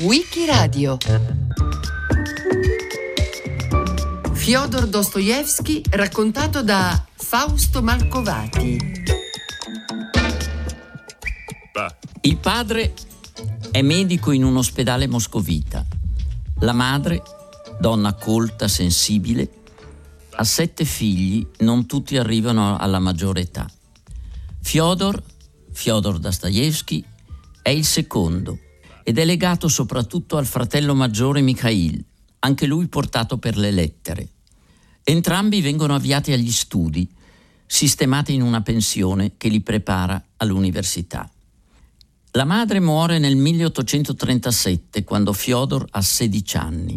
Wikiradio Fyodor Dostoevsky raccontato da Fausto Malcovati. Il padre è medico in un ospedale moscovita. La madre, donna colta, sensibile, ha sette figli, non tutti arrivano alla maggiore età. Fyodor, Fyodor Dostoevsky, è il secondo ed è legato soprattutto al fratello maggiore Mikhail, anche lui portato per le lettere. Entrambi vengono avviati agli studi, sistemati in una pensione che li prepara all'università. La madre muore nel 1837, quando Fyodor ha 16 anni.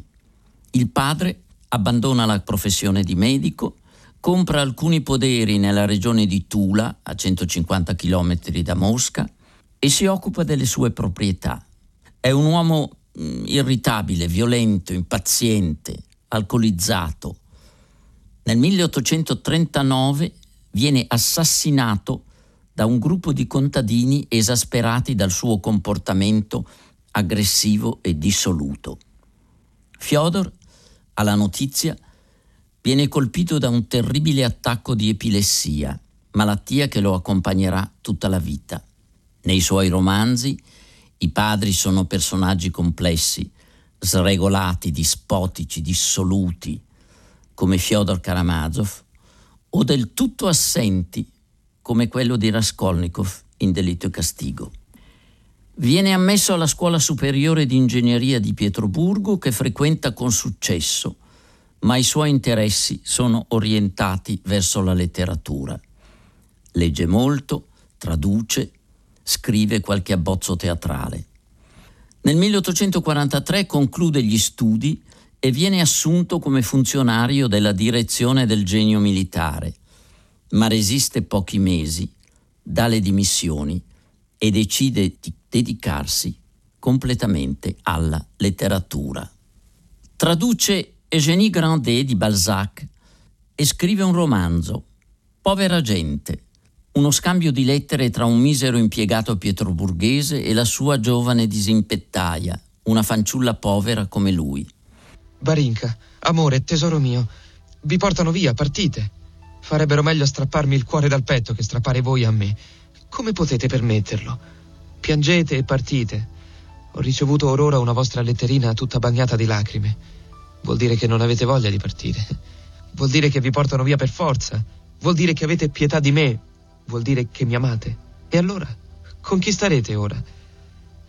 Il padre abbandona la professione di medico, compra alcuni poderi nella regione di Tula, a 150 km da Mosca, e si occupa delle sue proprietà. È un uomo mm, irritabile, violento, impaziente, alcolizzato, nel 1839 viene assassinato da un gruppo di contadini esasperati dal suo comportamento aggressivo e dissoluto. Fyodor, alla notizia, viene colpito da un terribile attacco di epilessia, malattia che lo accompagnerà tutta la vita. Nei suoi romanzi i padri sono personaggi complessi, sregolati, dispotici, dissoluti, come Fyodor Karamazov, o del tutto assenti, come quello di Raskolnikov in Delitto e Castigo. Viene ammesso alla scuola superiore di ingegneria di Pietroburgo che frequenta con successo, ma i suoi interessi sono orientati verso la letteratura. Legge molto, traduce, scrive qualche abbozzo teatrale. Nel 1843 conclude gli studi e viene assunto come funzionario della direzione del genio militare, ma resiste pochi mesi, dà le dimissioni e decide di dedicarsi completamente alla letteratura. Traduce Eugénie Grandet di Balzac e scrive un romanzo, Povera gente, uno scambio di lettere tra un misero impiegato pietroburghese e la sua giovane disimpettaia, una fanciulla povera come lui. Barinka, amore, tesoro mio, vi portano via, partite. Farebbero meglio strapparmi il cuore dal petto che strappare voi a me. Come potete permetterlo? Piangete e partite. Ho ricevuto or ora una vostra letterina tutta bagnata di lacrime. Vuol dire che non avete voglia di partire. Vuol dire che vi portano via per forza. Vuol dire che avete pietà di me. Vuol dire che mi amate. E allora? Con chi starete ora?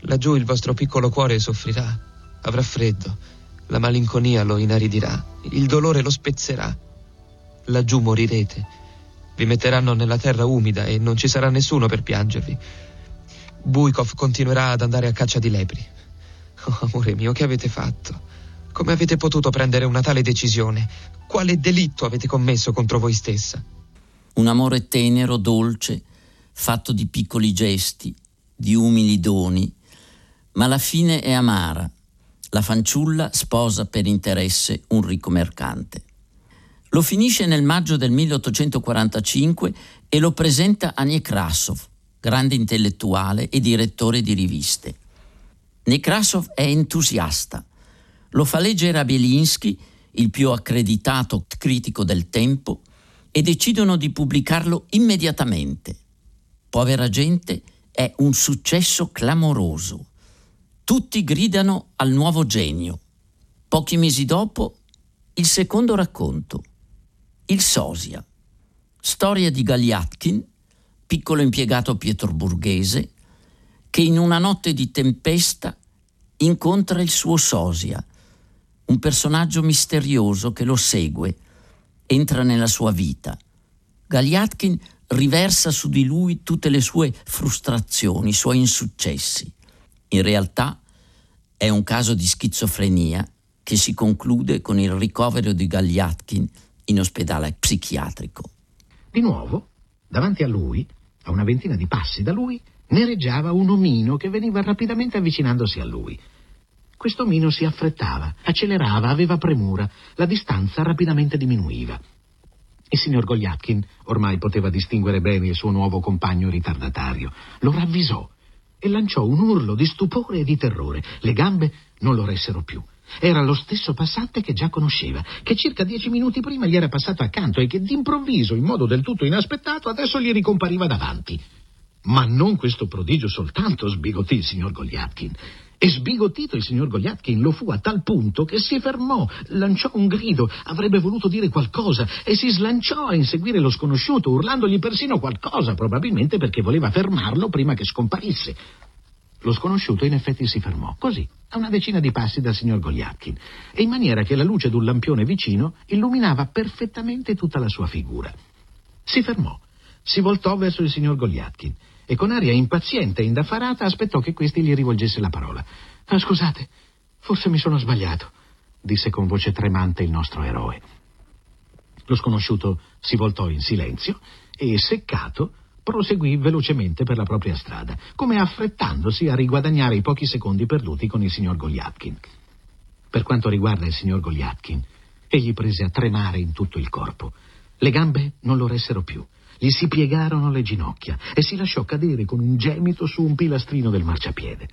Laggiù il vostro piccolo cuore soffrirà. Avrà freddo la malinconia lo inaridirà, il dolore lo spezzerà. Laggiù morirete. Vi metteranno nella terra umida e non ci sarà nessuno per piangervi. Buikov continuerà ad andare a caccia di lepri. Oh, amore mio, che avete fatto? Come avete potuto prendere una tale decisione? Quale delitto avete commesso contro voi stessa? Un amore tenero, dolce, fatto di piccoli gesti, di umili doni, ma la fine è amara la fanciulla sposa per interesse un ricco mercante. Lo finisce nel maggio del 1845 e lo presenta a Nekrasov, grande intellettuale e direttore di riviste. Nekrasov è entusiasta. Lo fa leggere a Belinsky, il più accreditato critico del tempo, e decidono di pubblicarlo immediatamente. Povera gente è un successo clamoroso. Tutti gridano al nuovo genio. Pochi mesi dopo, il secondo racconto, Il Sosia, storia di Galiatkin, piccolo impiegato pietroburghese, che in una notte di tempesta incontra il suo Sosia, un personaggio misterioso che lo segue, entra nella sua vita. Galiatkin riversa su di lui tutte le sue frustrazioni, i suoi insuccessi. In realtà è un caso di schizofrenia che si conclude con il ricovero di Gagliatkin in ospedale psichiatrico. Di nuovo, davanti a lui, a una ventina di passi da lui, nereggiava un omino che veniva rapidamente avvicinandosi a lui. Questo omino si affrettava, accelerava, aveva premura, la distanza rapidamente diminuiva. Il signor Gogliatkin ormai poteva distinguere bene il suo nuovo compagno ritardatario. Lo ravvisò e lanciò un urlo di stupore e di terrore. Le gambe non lo ressero più. Era lo stesso passante che già conosceva, che circa dieci minuti prima gli era passato accanto e che d'improvviso, in modo del tutto inaspettato, adesso gli ricompariva davanti. Ma non questo prodigio soltanto sbigottì il signor Goliatkin. E sbigottito il signor Goliatkin lo fu a tal punto che si fermò, lanciò un grido, avrebbe voluto dire qualcosa e si slanciò a inseguire lo sconosciuto, urlandogli persino qualcosa, probabilmente perché voleva fermarlo prima che scomparisse. Lo sconosciuto in effetti si fermò, così, a una decina di passi dal signor Goliatkin, e in maniera che la luce d'un lampione vicino illuminava perfettamente tutta la sua figura. Si fermò, si voltò verso il signor Goliatkin e con aria impaziente e indaffarata aspettò che questi gli rivolgesse la parola. Ah, scusate, forse mi sono sbagliato, disse con voce tremante il nostro eroe. Lo sconosciuto si voltò in silenzio e, seccato, proseguì velocemente per la propria strada, come affrettandosi a riguadagnare i pochi secondi perduti con il signor Goliatkin. Per quanto riguarda il signor Goliatkin, egli prese a tremare in tutto il corpo. Le gambe non lo ressero più gli si piegarono le ginocchia e si lasciò cadere con un gemito su un pilastrino del marciapiede.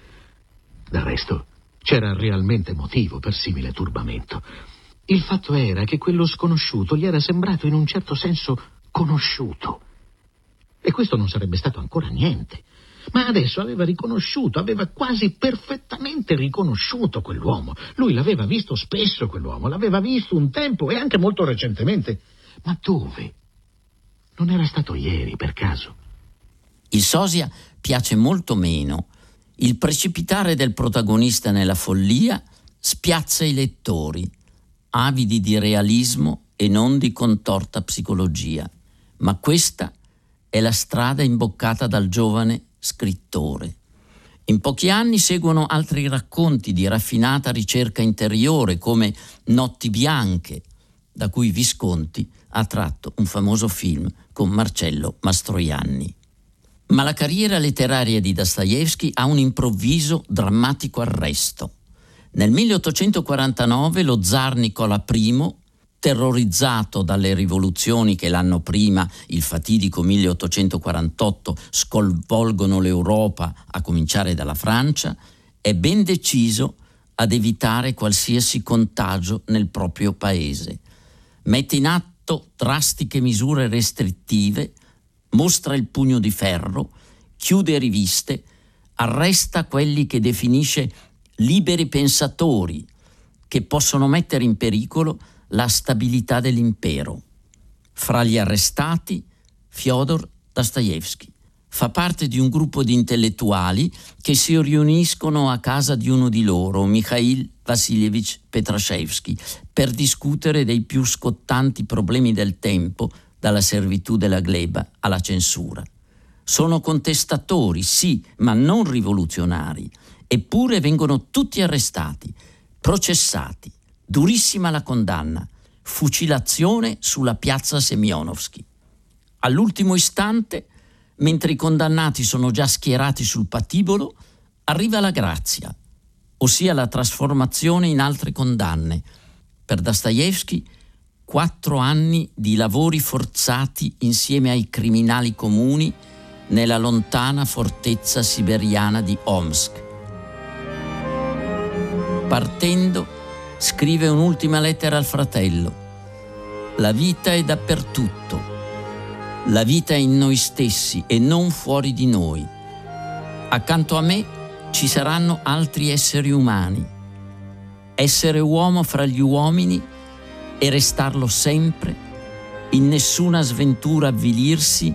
Del resto, c'era realmente motivo per simile turbamento. Il fatto era che quello sconosciuto gli era sembrato in un certo senso conosciuto. E questo non sarebbe stato ancora niente. Ma adesso aveva riconosciuto, aveva quasi perfettamente riconosciuto quell'uomo. Lui l'aveva visto spesso quell'uomo, l'aveva visto un tempo e anche molto recentemente. Ma dove? Non era stato ieri, per caso. Il sosia piace molto meno. Il precipitare del protagonista nella follia spiazza i lettori, avidi di realismo e non di contorta psicologia. Ma questa è la strada imboccata dal giovane scrittore. In pochi anni seguono altri racconti di raffinata ricerca interiore come Notti bianche, da cui Visconti ha tratto un famoso film con Marcello Mastroianni. Ma la carriera letteraria di Dostoevsky ha un improvviso drammatico arresto. Nel 1849 lo zar Nicola I, terrorizzato dalle rivoluzioni che l'anno prima, il fatidico 1848, sconvolgono l'Europa, a cominciare dalla Francia, è ben deciso ad evitare qualsiasi contagio nel proprio paese. Mette in atto atto drastiche misure restrittive, mostra il pugno di ferro, chiude riviste, arresta quelli che definisce liberi pensatori che possono mettere in pericolo la stabilità dell'impero. Fra gli arrestati, Fyodor Dostoevsky fa parte di un gruppo di intellettuali che si riuniscono a casa di uno di loro, Mikhail Vassilievich Petrashevsky, per discutere dei più scottanti problemi del tempo, dalla servitù della gleba alla censura. Sono contestatori, sì, ma non rivoluzionari, eppure vengono tutti arrestati, processati. Durissima la condanna, fucilazione sulla piazza Semyonovsky. All'ultimo istante mentre i condannati sono già schierati sul patibolo, arriva la grazia, ossia la trasformazione in altre condanne. Per Dostoevsky, quattro anni di lavori forzati insieme ai criminali comuni nella lontana fortezza siberiana di Omsk. Partendo, scrive un'ultima lettera al fratello. La vita è dappertutto la vita è in noi stessi e non fuori di noi. Accanto a me ci saranno altri esseri umani. Essere uomo fra gli uomini e restarlo sempre, in nessuna sventura avvilirsi,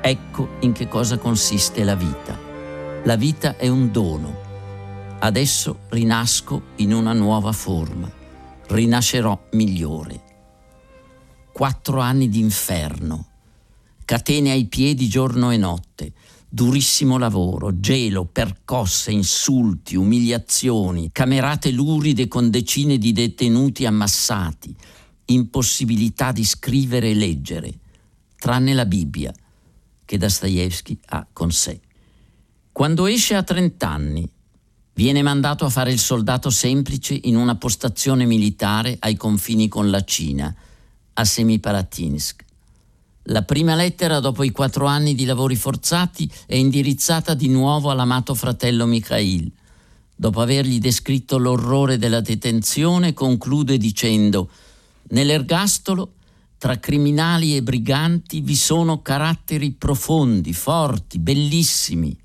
ecco in che cosa consiste la vita. La vita è un dono. Adesso rinasco in una nuova forma. Rinascerò migliore. Quattro anni d'inferno catene ai piedi giorno e notte, durissimo lavoro, gelo, percosse, insulti, umiliazioni, camerate luride con decine di detenuti ammassati, impossibilità di scrivere e leggere, tranne la Bibbia che Dostoevsky ha con sé. Quando esce a 30 anni, viene mandato a fare il soldato semplice in una postazione militare ai confini con la Cina, a Semipalatinsk La prima lettera, dopo i quattro anni di lavori forzati, è indirizzata di nuovo all'amato fratello Mikhail. Dopo avergli descritto l'orrore della detenzione, conclude dicendo Nell'ergastolo, tra criminali e briganti, vi sono caratteri profondi, forti, bellissimi.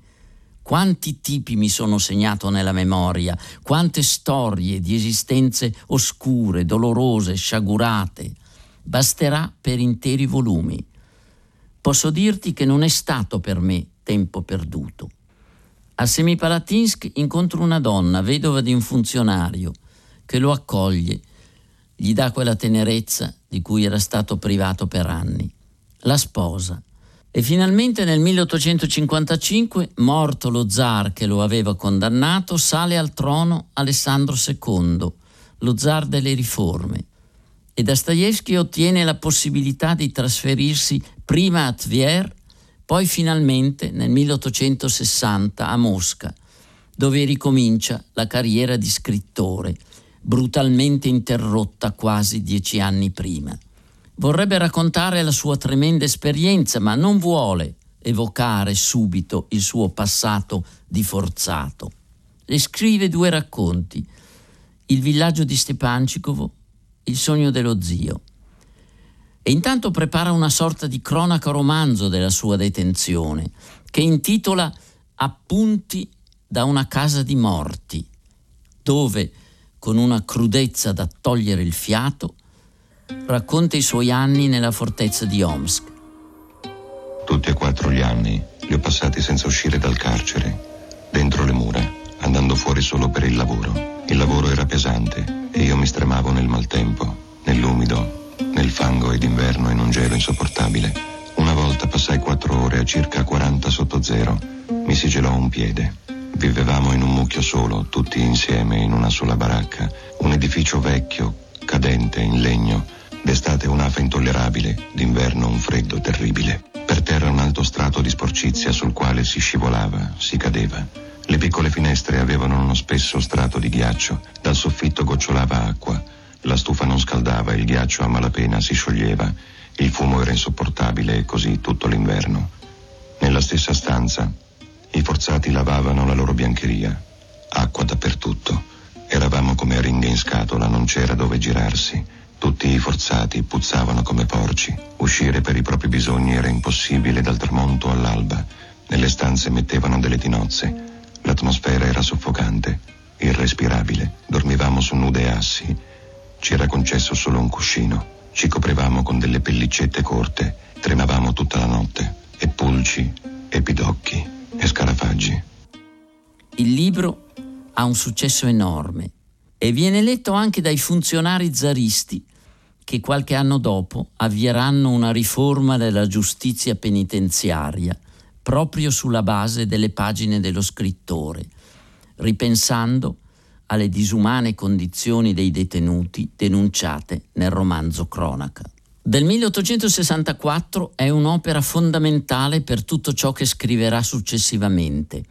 Quanti tipi mi sono segnato nella memoria, quante storie di esistenze oscure, dolorose, sciagurate. Basterà per interi volumi posso dirti che non è stato per me tempo perduto. A Semipalatinsk incontro una donna, vedova di un funzionario, che lo accoglie, gli dà quella tenerezza di cui era stato privato per anni. La sposa. E finalmente nel 1855, morto lo zar che lo aveva condannato, sale al trono Alessandro II, lo zar delle riforme e Dostoevsky ottiene la possibilità di trasferirsi prima a Tver, poi finalmente nel 1860 a Mosca, dove ricomincia la carriera di scrittore, brutalmente interrotta quasi dieci anni prima. Vorrebbe raccontare la sua tremenda esperienza, ma non vuole evocare subito il suo passato di forzato. E scrive due racconti, Il villaggio di Stepancikovo il sogno dello zio. E intanto prepara una sorta di cronaca romanzo della sua detenzione, che intitola Appunti da una casa di morti, dove, con una crudezza da togliere il fiato, racconta i suoi anni nella fortezza di Omsk. Tutti e quattro gli anni li ho passati senza uscire dal carcere, dentro le mura, andando fuori solo per il lavoro. Il lavoro era pesante e io mi stremavo nel maltempo, nell'umido, nel fango ed inverno in un gelo insopportabile. Una volta passai quattro ore a circa 40 sotto zero. Mi si gelò un piede. Vivevamo in un mucchio solo, tutti insieme in una sola baracca, un edificio vecchio, cadente, in legno. D'estate un'afa intollerabile, d'inverno un freddo terribile. Per terra un alto strato di sporcizia sul quale si scivolava, si cadeva. Le piccole finestre avevano uno spesso strato di ghiaccio, dal soffitto gocciolava acqua, la stufa non scaldava, il ghiaccio a malapena si scioglieva, il fumo era insopportabile e così tutto l'inverno. Nella stessa stanza i forzati lavavano la loro biancheria, acqua dappertutto. Eravamo come ringhe in scatola, non c'era dove girarsi. Tutti i forzati puzzavano come porci. Uscire per i propri bisogni era impossibile dal tramonto all'alba. Nelle stanze mettevano delle tinozze L'atmosfera era soffocante, irrespirabile. Dormivamo su nude assi. Ci era concesso solo un cuscino. Ci coprivamo con delle pellicette corte. Tremavamo tutta la notte. E pulci, e pidocchi, e scarafaggi. Il libro ha un successo enorme e viene letto anche dai funzionari zaristi che qualche anno dopo avvieranno una riforma della giustizia penitenziaria proprio sulla base delle pagine dello scrittore, ripensando alle disumane condizioni dei detenuti denunciate nel romanzo Cronaca. Del 1864 è un'opera fondamentale per tutto ciò che scriverà successivamente.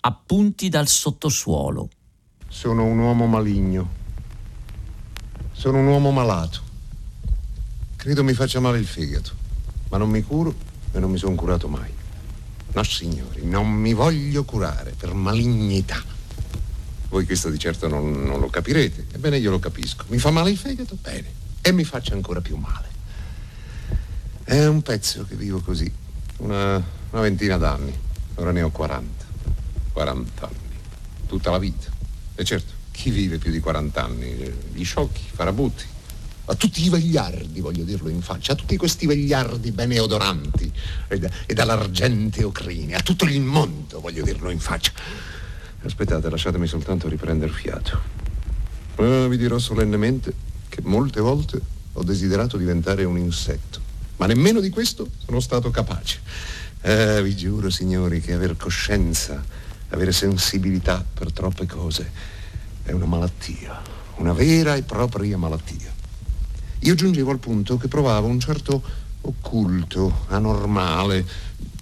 Appunti dal sottosuolo. Sono un uomo maligno. Sono un uomo malato. Credo mi faccia male il fegato, ma non mi curo e non mi sono curato mai. No, signori, non mi voglio curare per malignità. Voi questo di certo non, non, lo capirete. Ebbene, io lo capisco. Mi fa male il fegato? Bene. E mi faccia ancora più male. È un pezzo che vivo così. Una, una ventina d'anni. Ora ne ho 40. 40 anni. Tutta la vita. E certo, chi vive più di 40 anni? Gli sciocchi, farabutti a tutti i vegliardi, voglio dirlo in faccia, a tutti questi vegliardi bene odoranti e, e dall'argenteo crine, a tutto il mondo, voglio dirlo in faccia. Aspettate, lasciatemi soltanto riprendere fiato. Eh, vi dirò solennemente che molte volte ho desiderato diventare un insetto, ma nemmeno di questo sono stato capace. Eh, vi giuro, signori, che aver coscienza, avere sensibilità per troppe cose è una malattia, una vera e propria malattia. Io giungevo al punto che provavo un certo occulto, anormale,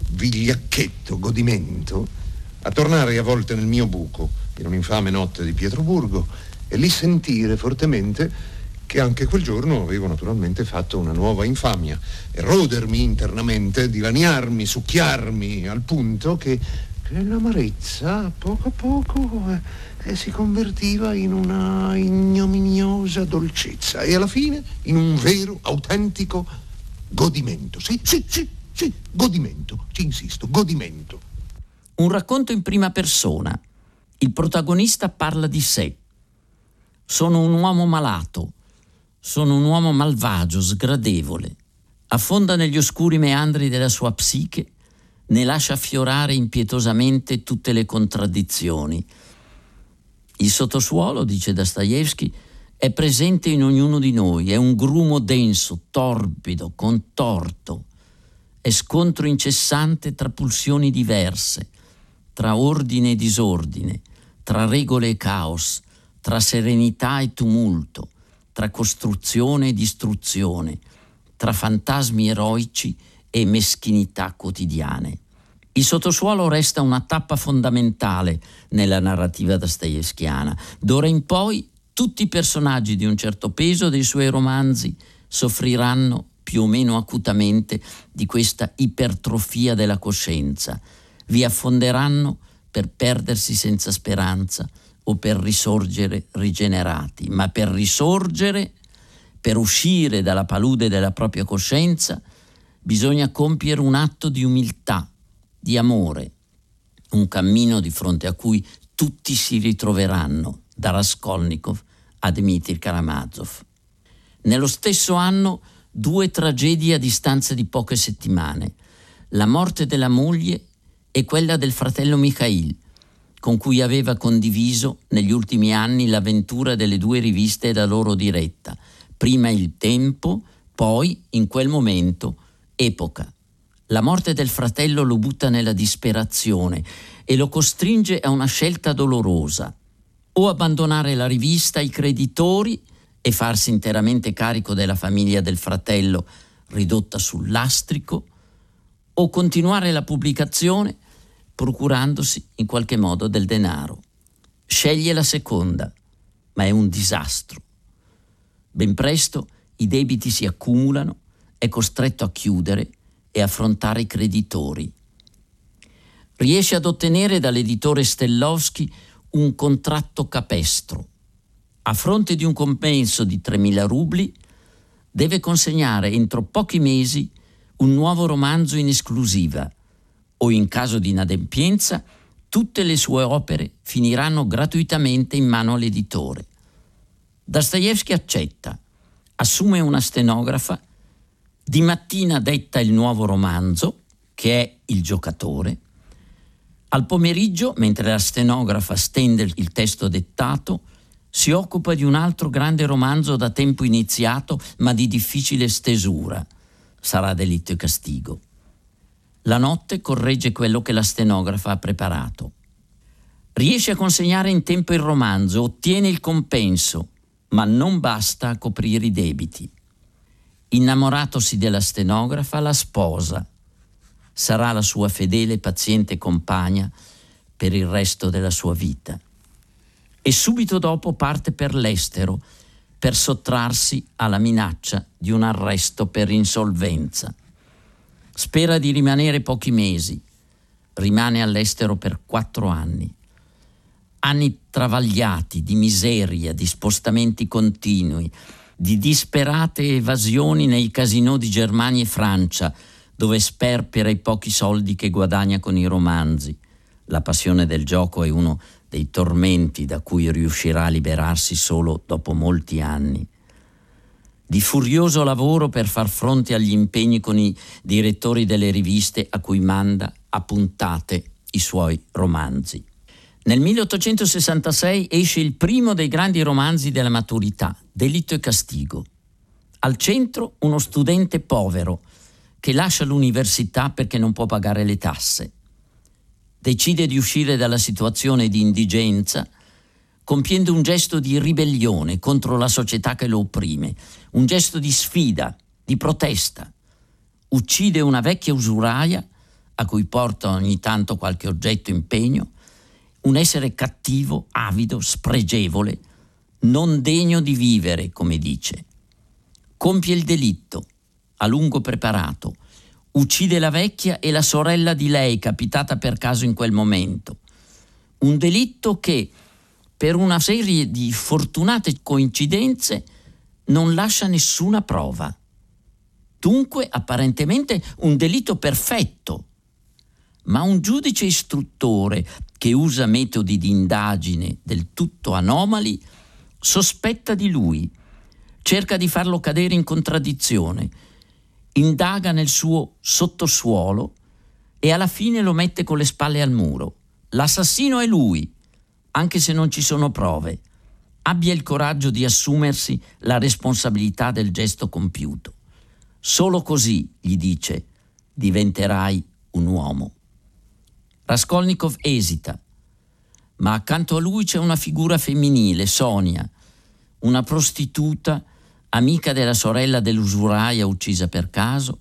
vigliacchetto, godimento a tornare a volte nel mio buco, in un'infame notte di Pietroburgo, e lì sentire fortemente che anche quel giorno avevo naturalmente fatto una nuova infamia, erodermi internamente, dilaniarmi, succhiarmi al punto che, che l'amarezza poco a poco eh, eh, si convertiva in una ignominiosa dolcezza e alla fine in un vero, autentico godimento. Sì, sì, sì, sì, godimento, ci insisto, godimento. Un racconto in prima persona. Il protagonista parla di sé. Sono un uomo malato sono un uomo malvagio, sgradevole. Affonda negli oscuri meandri della sua psiche, ne lascia affiorare impietosamente tutte le contraddizioni. Il sottosuolo, dice Dostoevsky, è presente in ognuno di noi, è un grumo denso, torbido, contorto, è scontro incessante tra pulsioni diverse, tra ordine e disordine, tra regole e caos, tra serenità e tumulto tra costruzione e distruzione, tra fantasmi eroici e meschinità quotidiane. Il sottosuolo resta una tappa fondamentale nella narrativa dostoevskiana. D'ora in poi tutti i personaggi di un certo peso dei suoi romanzi soffriranno più o meno acutamente di questa ipertrofia della coscienza, vi affonderanno per perdersi senza speranza, o per risorgere rigenerati, ma per risorgere, per uscire dalla palude della propria coscienza, bisogna compiere un atto di umiltà, di amore, un cammino di fronte a cui tutti si ritroveranno, da Raskolnikov a Dmitry Karamazov. Nello stesso anno due tragedie a distanza di poche settimane, la morte della moglie e quella del fratello Mikhail, con cui aveva condiviso negli ultimi anni l'avventura delle due riviste da loro diretta, prima Il Tempo, poi, in quel momento, Epoca. La morte del fratello lo butta nella disperazione e lo costringe a una scelta dolorosa, o abbandonare la rivista ai creditori e farsi interamente carico della famiglia del fratello ridotta sul lastrico, o continuare la pubblicazione procurandosi in qualche modo del denaro. Sceglie la seconda, ma è un disastro. Ben presto i debiti si accumulano, è costretto a chiudere e affrontare i creditori. Riesce ad ottenere dall'editore Stellowski un contratto capestro. A fronte di un compenso di 3.000 rubli, deve consegnare entro pochi mesi un nuovo romanzo in esclusiva o in caso di inadempienza tutte le sue opere finiranno gratuitamente in mano all'editore. Dostoevsky accetta, assume una stenografa, di mattina detta il nuovo romanzo, che è Il giocatore, al pomeriggio, mentre la stenografa stende il testo dettato, si occupa di un altro grande romanzo da tempo iniziato ma di difficile stesura, sarà delitto e castigo. La notte corregge quello che la stenografa ha preparato. Riesce a consegnare in tempo il romanzo, ottiene il compenso, ma non basta a coprire i debiti. Innamoratosi della stenografa, la sposa. Sarà la sua fedele e paziente compagna per il resto della sua vita. E subito dopo parte per l'estero per sottrarsi alla minaccia di un arresto per insolvenza. Spera di rimanere pochi mesi. Rimane all'estero per quattro anni. Anni travagliati di miseria, di spostamenti continui, di disperate evasioni nei casinò di Germania e Francia, dove sperpera i pochi soldi che guadagna con i romanzi. La passione del gioco è uno dei tormenti da cui riuscirà a liberarsi solo dopo molti anni di furioso lavoro per far fronte agli impegni con i direttori delle riviste a cui manda a puntate i suoi romanzi. Nel 1866 esce il primo dei grandi romanzi della maturità, Delitto e Castigo. Al centro uno studente povero che lascia l'università perché non può pagare le tasse. Decide di uscire dalla situazione di indigenza compiendo un gesto di ribellione contro la società che lo opprime, un gesto di sfida, di protesta. Uccide una vecchia usuraia a cui porta ogni tanto qualche oggetto impegno, un essere cattivo, avido, spregevole, non degno di vivere, come dice. Compie il delitto, a lungo preparato, uccide la vecchia e la sorella di lei, capitata per caso in quel momento. Un delitto che, per una serie di fortunate coincidenze, non lascia nessuna prova. Dunque, apparentemente, un delitto perfetto. Ma un giudice istruttore che usa metodi di indagine del tutto anomali sospetta di lui, cerca di farlo cadere in contraddizione, indaga nel suo sottosuolo e alla fine lo mette con le spalle al muro. L'assassino è lui, anche se non ci sono prove. Abbia il coraggio di assumersi la responsabilità del gesto compiuto. Solo così, gli dice, diventerai un uomo. Raskolnikov esita, ma accanto a lui c'è una figura femminile, Sonia, una prostituta, amica della sorella dell'usuraia uccisa per caso,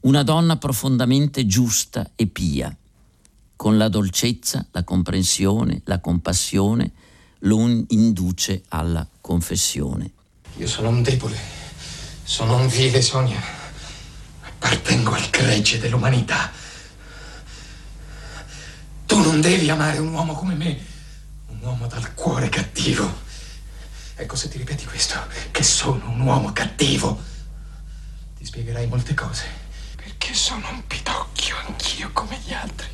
una donna profondamente giusta e pia, con la dolcezza, la comprensione, la compassione, lo induce alla confessione. Io sono un debole, sono un vile, Sonia. Appartengo al gregge dell'umanità. Tu non devi amare un uomo come me, un uomo dal cuore cattivo. Ecco, se ti ripeti questo, che sono un uomo cattivo, ti spiegherai molte cose. Perché sono un pidocchio anch'io come gli altri.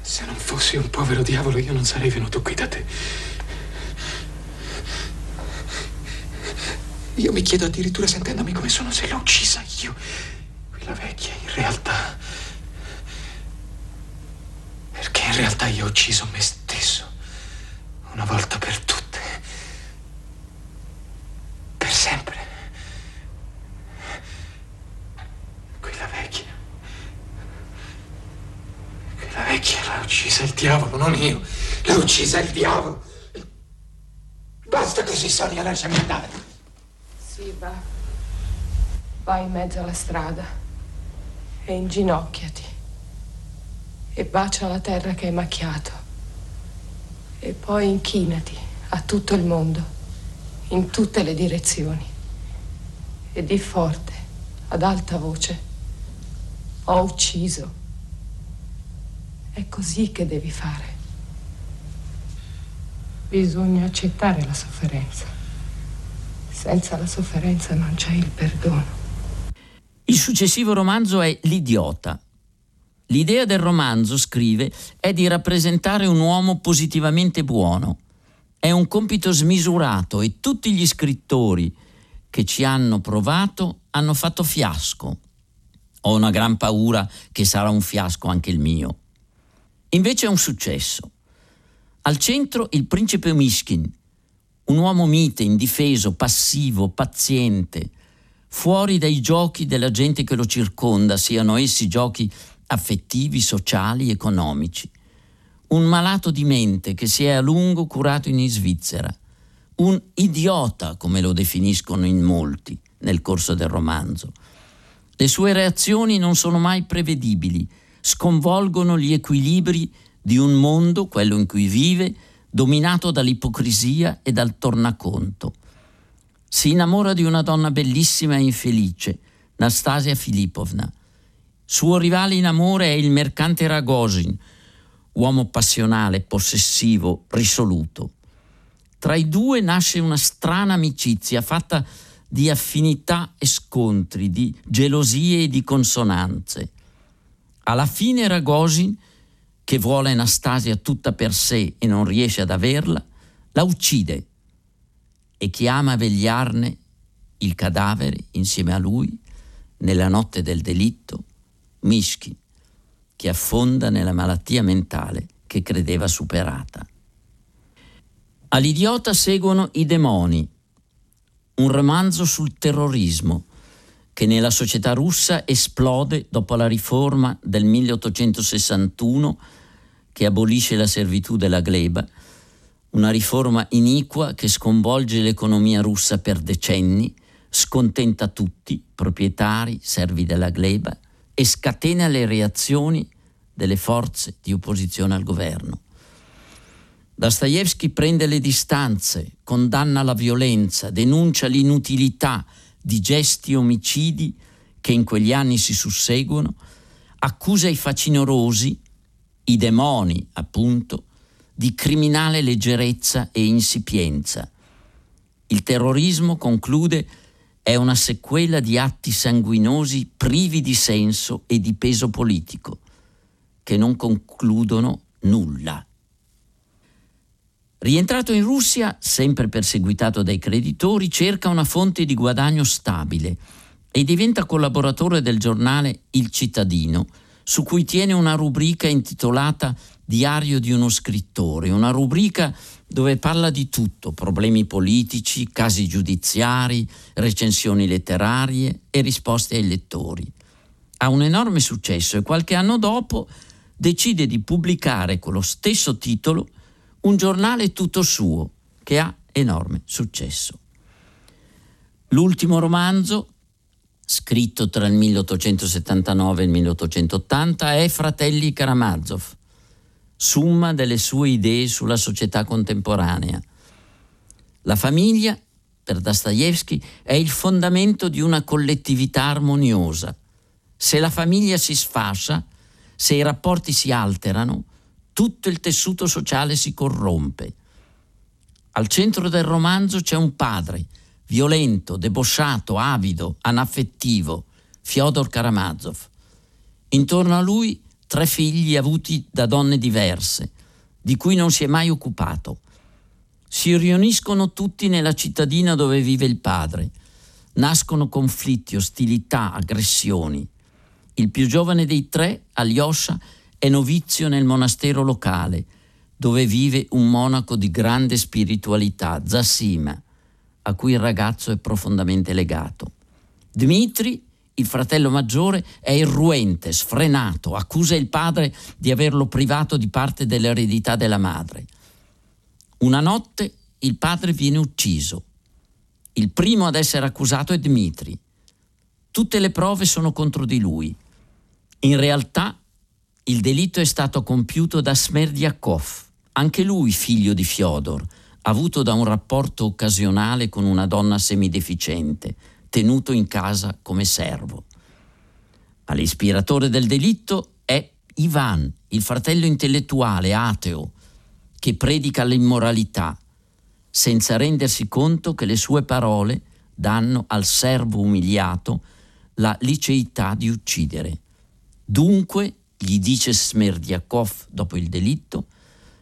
Se non fossi un povero diavolo, io non sarei venuto qui da te. Io mi chiedo addirittura sentendomi come sono se l'ho uccisa io la vecchia in realtà... Perché in realtà io ho ucciso me stesso, una volta per tutte, per sempre. Quella vecchia... Quella vecchia l'ha uccisa il diavolo, non io. L'ha uccisa il diavolo. Basta così, Sonia, lasciami andare. Sì, va. Vai in mezzo alla strada e inginocchiati e bacia la terra che hai macchiato e poi inchinati a tutto il mondo, in tutte le direzioni e di forte, ad alta voce, ho ucciso. È così che devi fare. Bisogna accettare la sofferenza. Senza la sofferenza non c'è il perdono. Il successivo romanzo è L'idiota. L'idea del romanzo, scrive, è di rappresentare un uomo positivamente buono. È un compito smisurato e tutti gli scrittori che ci hanno provato hanno fatto fiasco. Ho una gran paura che sarà un fiasco anche il mio. Invece è un successo. Al centro il principe Mishkin, un uomo mite, indifeso, passivo, paziente, fuori dai giochi della gente che lo circonda, siano essi giochi affettivi, sociali, economici. Un malato di mente che si è a lungo curato in Svizzera. Un idiota, come lo definiscono in molti nel corso del romanzo. Le sue reazioni non sono mai prevedibili, sconvolgono gli equilibri di un mondo, quello in cui vive, dominato dall'ipocrisia e dal tornaconto si innamora di una donna bellissima e infelice, Nastasia Filipovna. Suo rivale in amore è il mercante Ragozin, uomo passionale, possessivo, risoluto. Tra i due nasce una strana amicizia fatta di affinità e scontri, di gelosie e di consonanze. Alla fine Ragozin, che vuole Anastasia tutta per sé e non riesce ad averla, la uccide e chi ama vegliarne il cadavere insieme a lui nella notte del delitto, Mishkin, che affonda nella malattia mentale che credeva superata. All'idiota seguono I demoni, un romanzo sul terrorismo che nella società russa esplode dopo la riforma del 1861 che abolisce la servitù della gleba una riforma iniqua che sconvolge l'economia russa per decenni, scontenta tutti, proprietari, servi della gleba, e scatena le reazioni delle forze di opposizione al governo. Dostoevsky prende le distanze, condanna la violenza, denuncia l'inutilità di gesti omicidi che in quegli anni si susseguono, accusa i facinorosi, i demoni appunto, di criminale leggerezza e insipienza. Il terrorismo, conclude, è una sequela di atti sanguinosi privi di senso e di peso politico, che non concludono nulla. Rientrato in Russia, sempre perseguitato dai creditori, cerca una fonte di guadagno stabile e diventa collaboratore del giornale Il Cittadino, su cui tiene una rubrica intitolata Diario di uno scrittore, una rubrica dove parla di tutto, problemi politici, casi giudiziari, recensioni letterarie e risposte ai lettori. Ha un enorme successo e qualche anno dopo decide di pubblicare con lo stesso titolo un giornale tutto suo che ha enorme successo. L'ultimo romanzo, scritto tra il 1879 e il 1880, è Fratelli Karamazov, summa delle sue idee sulla società contemporanea. La famiglia, per Dostoevsky, è il fondamento di una collettività armoniosa. Se la famiglia si sfascia, se i rapporti si alterano, tutto il tessuto sociale si corrompe. Al centro del romanzo c'è un padre, violento, debosciato, avido, anaffettivo, Fyodor Karamazov. Intorno a lui tre figli avuti da donne diverse, di cui non si è mai occupato. Si riuniscono tutti nella cittadina dove vive il padre. Nascono conflitti, ostilità, aggressioni. Il più giovane dei tre, Alyosha, è novizio nel monastero locale, dove vive un monaco di grande spiritualità, Zassima, a cui il ragazzo è profondamente legato. Dmitri, il fratello maggiore, è irruente, sfrenato, accusa il padre di averlo privato di parte dell'eredità della madre. Una notte il padre viene ucciso. Il primo ad essere accusato è Dmitri. Tutte le prove sono contro di lui. In realtà il delitto è stato compiuto da Smerdiakov, anche lui figlio di Fyodor, avuto da un rapporto occasionale con una donna semideficiente, tenuto in casa come servo. Ma l'ispiratore del delitto è Ivan, il fratello intellettuale ateo, che predica l'immoralità, senza rendersi conto che le sue parole danno al servo umiliato la liceità di uccidere. Dunque gli dice Smerdiakov dopo il delitto,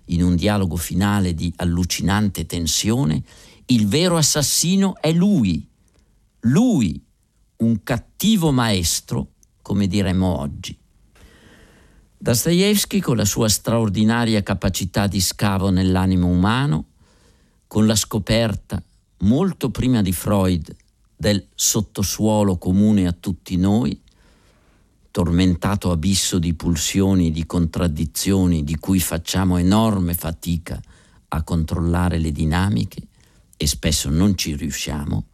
in un dialogo finale di allucinante tensione, il vero assassino è lui, lui, un cattivo maestro, come diremmo oggi. Dostoevsky, con la sua straordinaria capacità di scavo nell'animo umano, con la scoperta, molto prima di Freud, del sottosuolo comune a tutti noi, tormentato abisso di pulsioni, di contraddizioni di cui facciamo enorme fatica a controllare le dinamiche e spesso non ci riusciamo,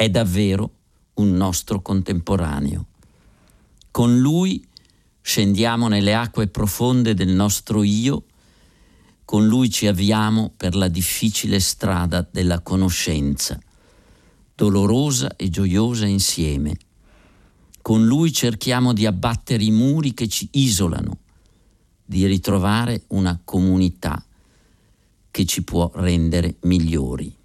è davvero un nostro contemporaneo. Con lui scendiamo nelle acque profonde del nostro io, con lui ci avviamo per la difficile strada della conoscenza, dolorosa e gioiosa insieme con lui cerchiamo di abbattere i muri che ci isolano, di ritrovare una comunità che ci può rendere migliori.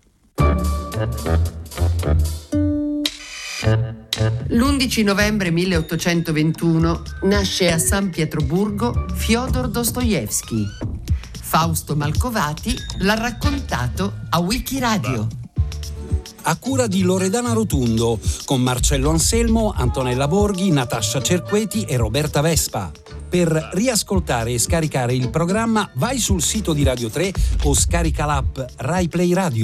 L'11 novembre 1821 nasce a San Pietroburgo Fyodor Dostoevsky. Fausto Malcovati l'ha raccontato a Wikiradio a cura di Loredana Rotundo, con Marcello Anselmo, Antonella Borghi, Natascia Cerqueti e Roberta Vespa. Per riascoltare e scaricare il programma vai sul sito di Radio 3 o scarica l'app RaiPlay Radio.